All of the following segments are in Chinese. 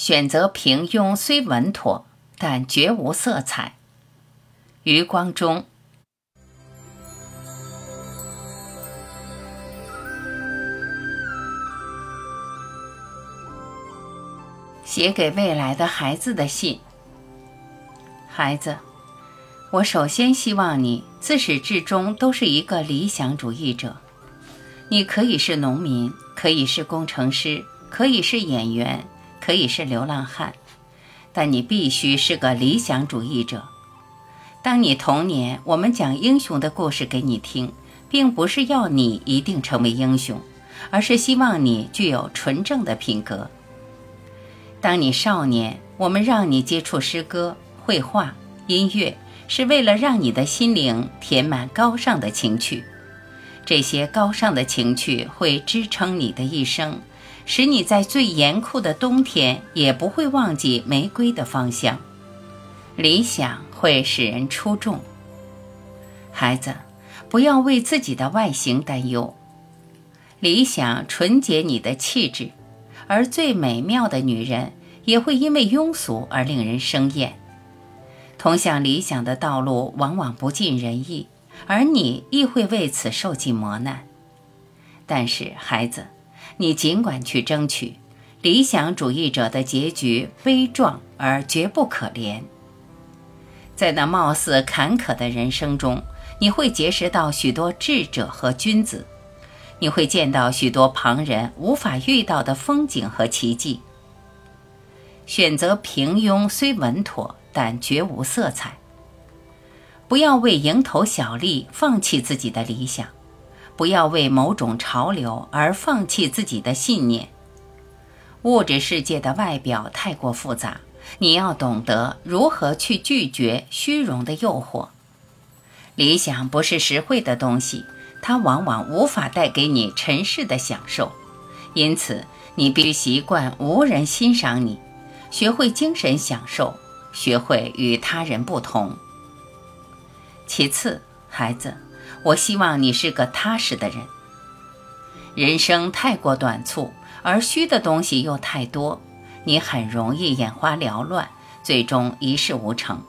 选择平庸虽稳妥，但绝无色彩。余光中。写给未来的孩子的信。孩子，我首先希望你自始至终都是一个理想主义者。你可以是农民，可以是工程师，可以是演员，可以是流浪汉，但你必须是个理想主义者。当你童年，我们讲英雄的故事给你听，并不是要你一定成为英雄，而是希望你具有纯正的品格。当你少年，我们让你接触诗歌、绘画、音乐，是为了让你的心灵填满高尚的情趣。这些高尚的情趣会支撑你的一生，使你在最严酷的冬天也不会忘记玫瑰的芳香。理想会使人出众。孩子，不要为自己的外形担忧。理想纯洁你的气质。而最美妙的女人也会因为庸俗而令人生厌。通向理想的道路往往不尽人意，而你亦会为此受尽磨难。但是，孩子，你尽管去争取。理想主义者的结局悲壮而绝不可怜。在那貌似坎坷的人生中，你会结识到许多智者和君子。你会见到许多旁人无法遇到的风景和奇迹。选择平庸虽稳妥，但绝无色彩。不要为蝇头小利放弃自己的理想，不要为某种潮流而放弃自己的信念。物质世界的外表太过复杂，你要懂得如何去拒绝虚荣的诱惑。理想不是实惠的东西。它往往无法带给你尘世的享受，因此你必须习惯无人欣赏你，学会精神享受，学会与他人不同。其次，孩子，我希望你是个踏实的人。人生太过短促，而虚的东西又太多，你很容易眼花缭乱，最终一事无成。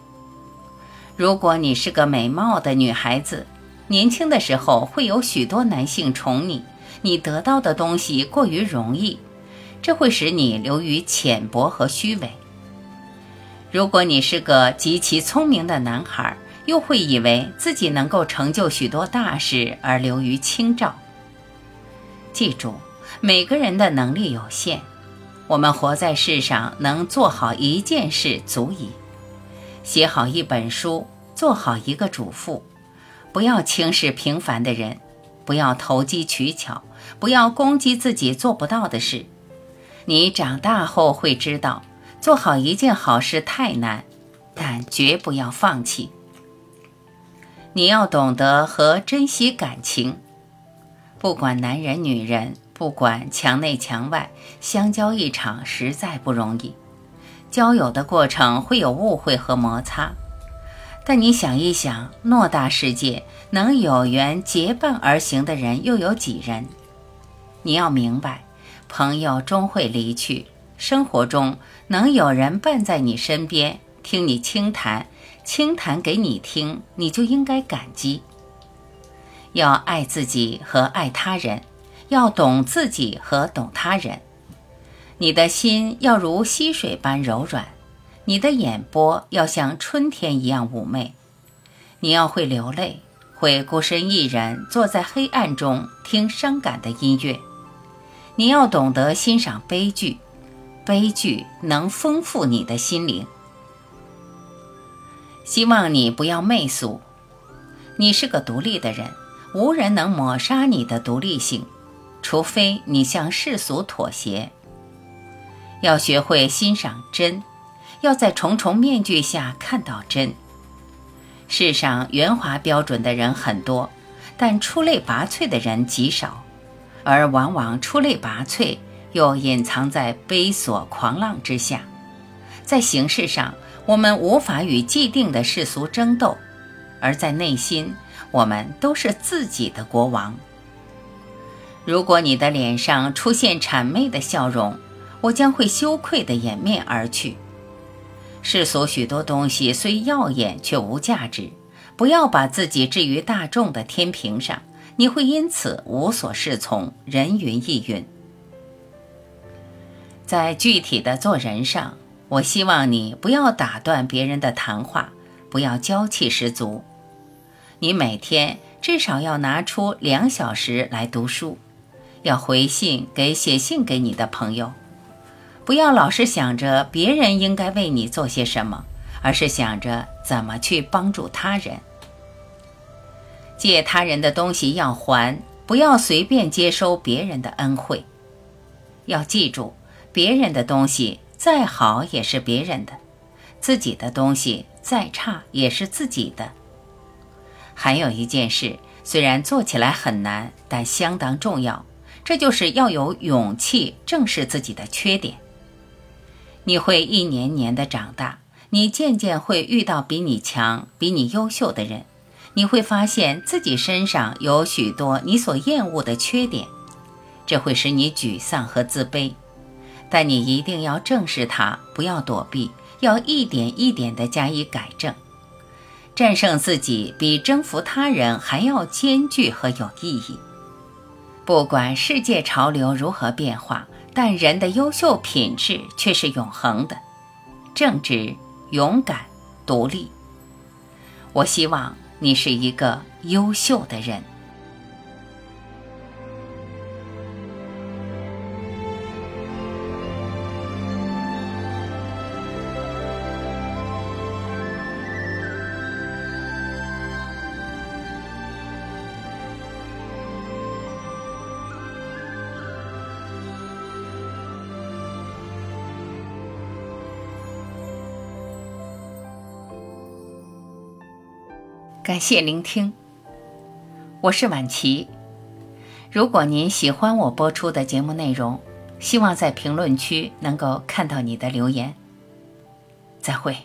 如果你是个美貌的女孩子，年轻的时候会有许多男性宠你，你得到的东西过于容易，这会使你流于浅薄和虚伪。如果你是个极其聪明的男孩，又会以为自己能够成就许多大事而流于清照。记住，每个人的能力有限，我们活在世上能做好一件事足矣。写好一本书，做好一个主妇。不要轻视平凡的人，不要投机取巧，不要攻击自己做不到的事。你长大后会知道，做好一件好事太难，但绝不要放弃。你要懂得和珍惜感情，不管男人女人，不管墙内墙外，相交一场实在不容易。交友的过程会有误会和摩擦。但你想一想，偌大世界能有缘结伴而行的人又有几人？你要明白，朋友终会离去。生活中能有人伴在你身边，听你倾谈，倾谈给你听，你就应该感激。要爱自己和爱他人，要懂自己和懂他人。你的心要如溪水般柔软。你的眼波要像春天一样妩媚，你要会流泪，会孤身一人坐在黑暗中听伤感的音乐。你要懂得欣赏悲剧，悲剧能丰富你的心灵。希望你不要媚俗，你是个独立的人，无人能抹杀你的独立性，除非你向世俗妥协。要学会欣赏真。要在重重面具下看到真。世上圆滑标准的人很多，但出类拔萃的人极少，而往往出类拔萃又隐藏在悲索狂浪之下。在形式上，我们无法与既定的世俗争斗，而在内心，我们都是自己的国王。如果你的脸上出现谄媚的笑容，我将会羞愧地掩面而去。世俗许多东西虽耀眼，却无价值。不要把自己置于大众的天平上，你会因此无所适从，人云亦云。在具体的做人上，我希望你不要打断别人的谈话，不要娇气十足。你每天至少要拿出两小时来读书，要回信给写信给你的朋友。不要老是想着别人应该为你做些什么，而是想着怎么去帮助他人。借他人的东西要还，不要随便接收别人的恩惠。要记住，别人的东西再好也是别人的，自己的东西再差也是自己的。还有一件事，虽然做起来很难，但相当重要，这就是要有勇气正视自己的缺点。你会一年年的长大，你渐渐会遇到比你强、比你优秀的人。你会发现自己身上有许多你所厌恶的缺点，这会使你沮丧和自卑。但你一定要正视它，不要躲避，要一点一点地加以改正。战胜自己比征服他人还要艰巨和有意义。不管世界潮流如何变化，但人的优秀品质却是永恒的：正直、勇敢、独立。我希望。你是一个优秀的人。感谢聆听，我是婉琪。如果您喜欢我播出的节目内容，希望在评论区能够看到你的留言。再会。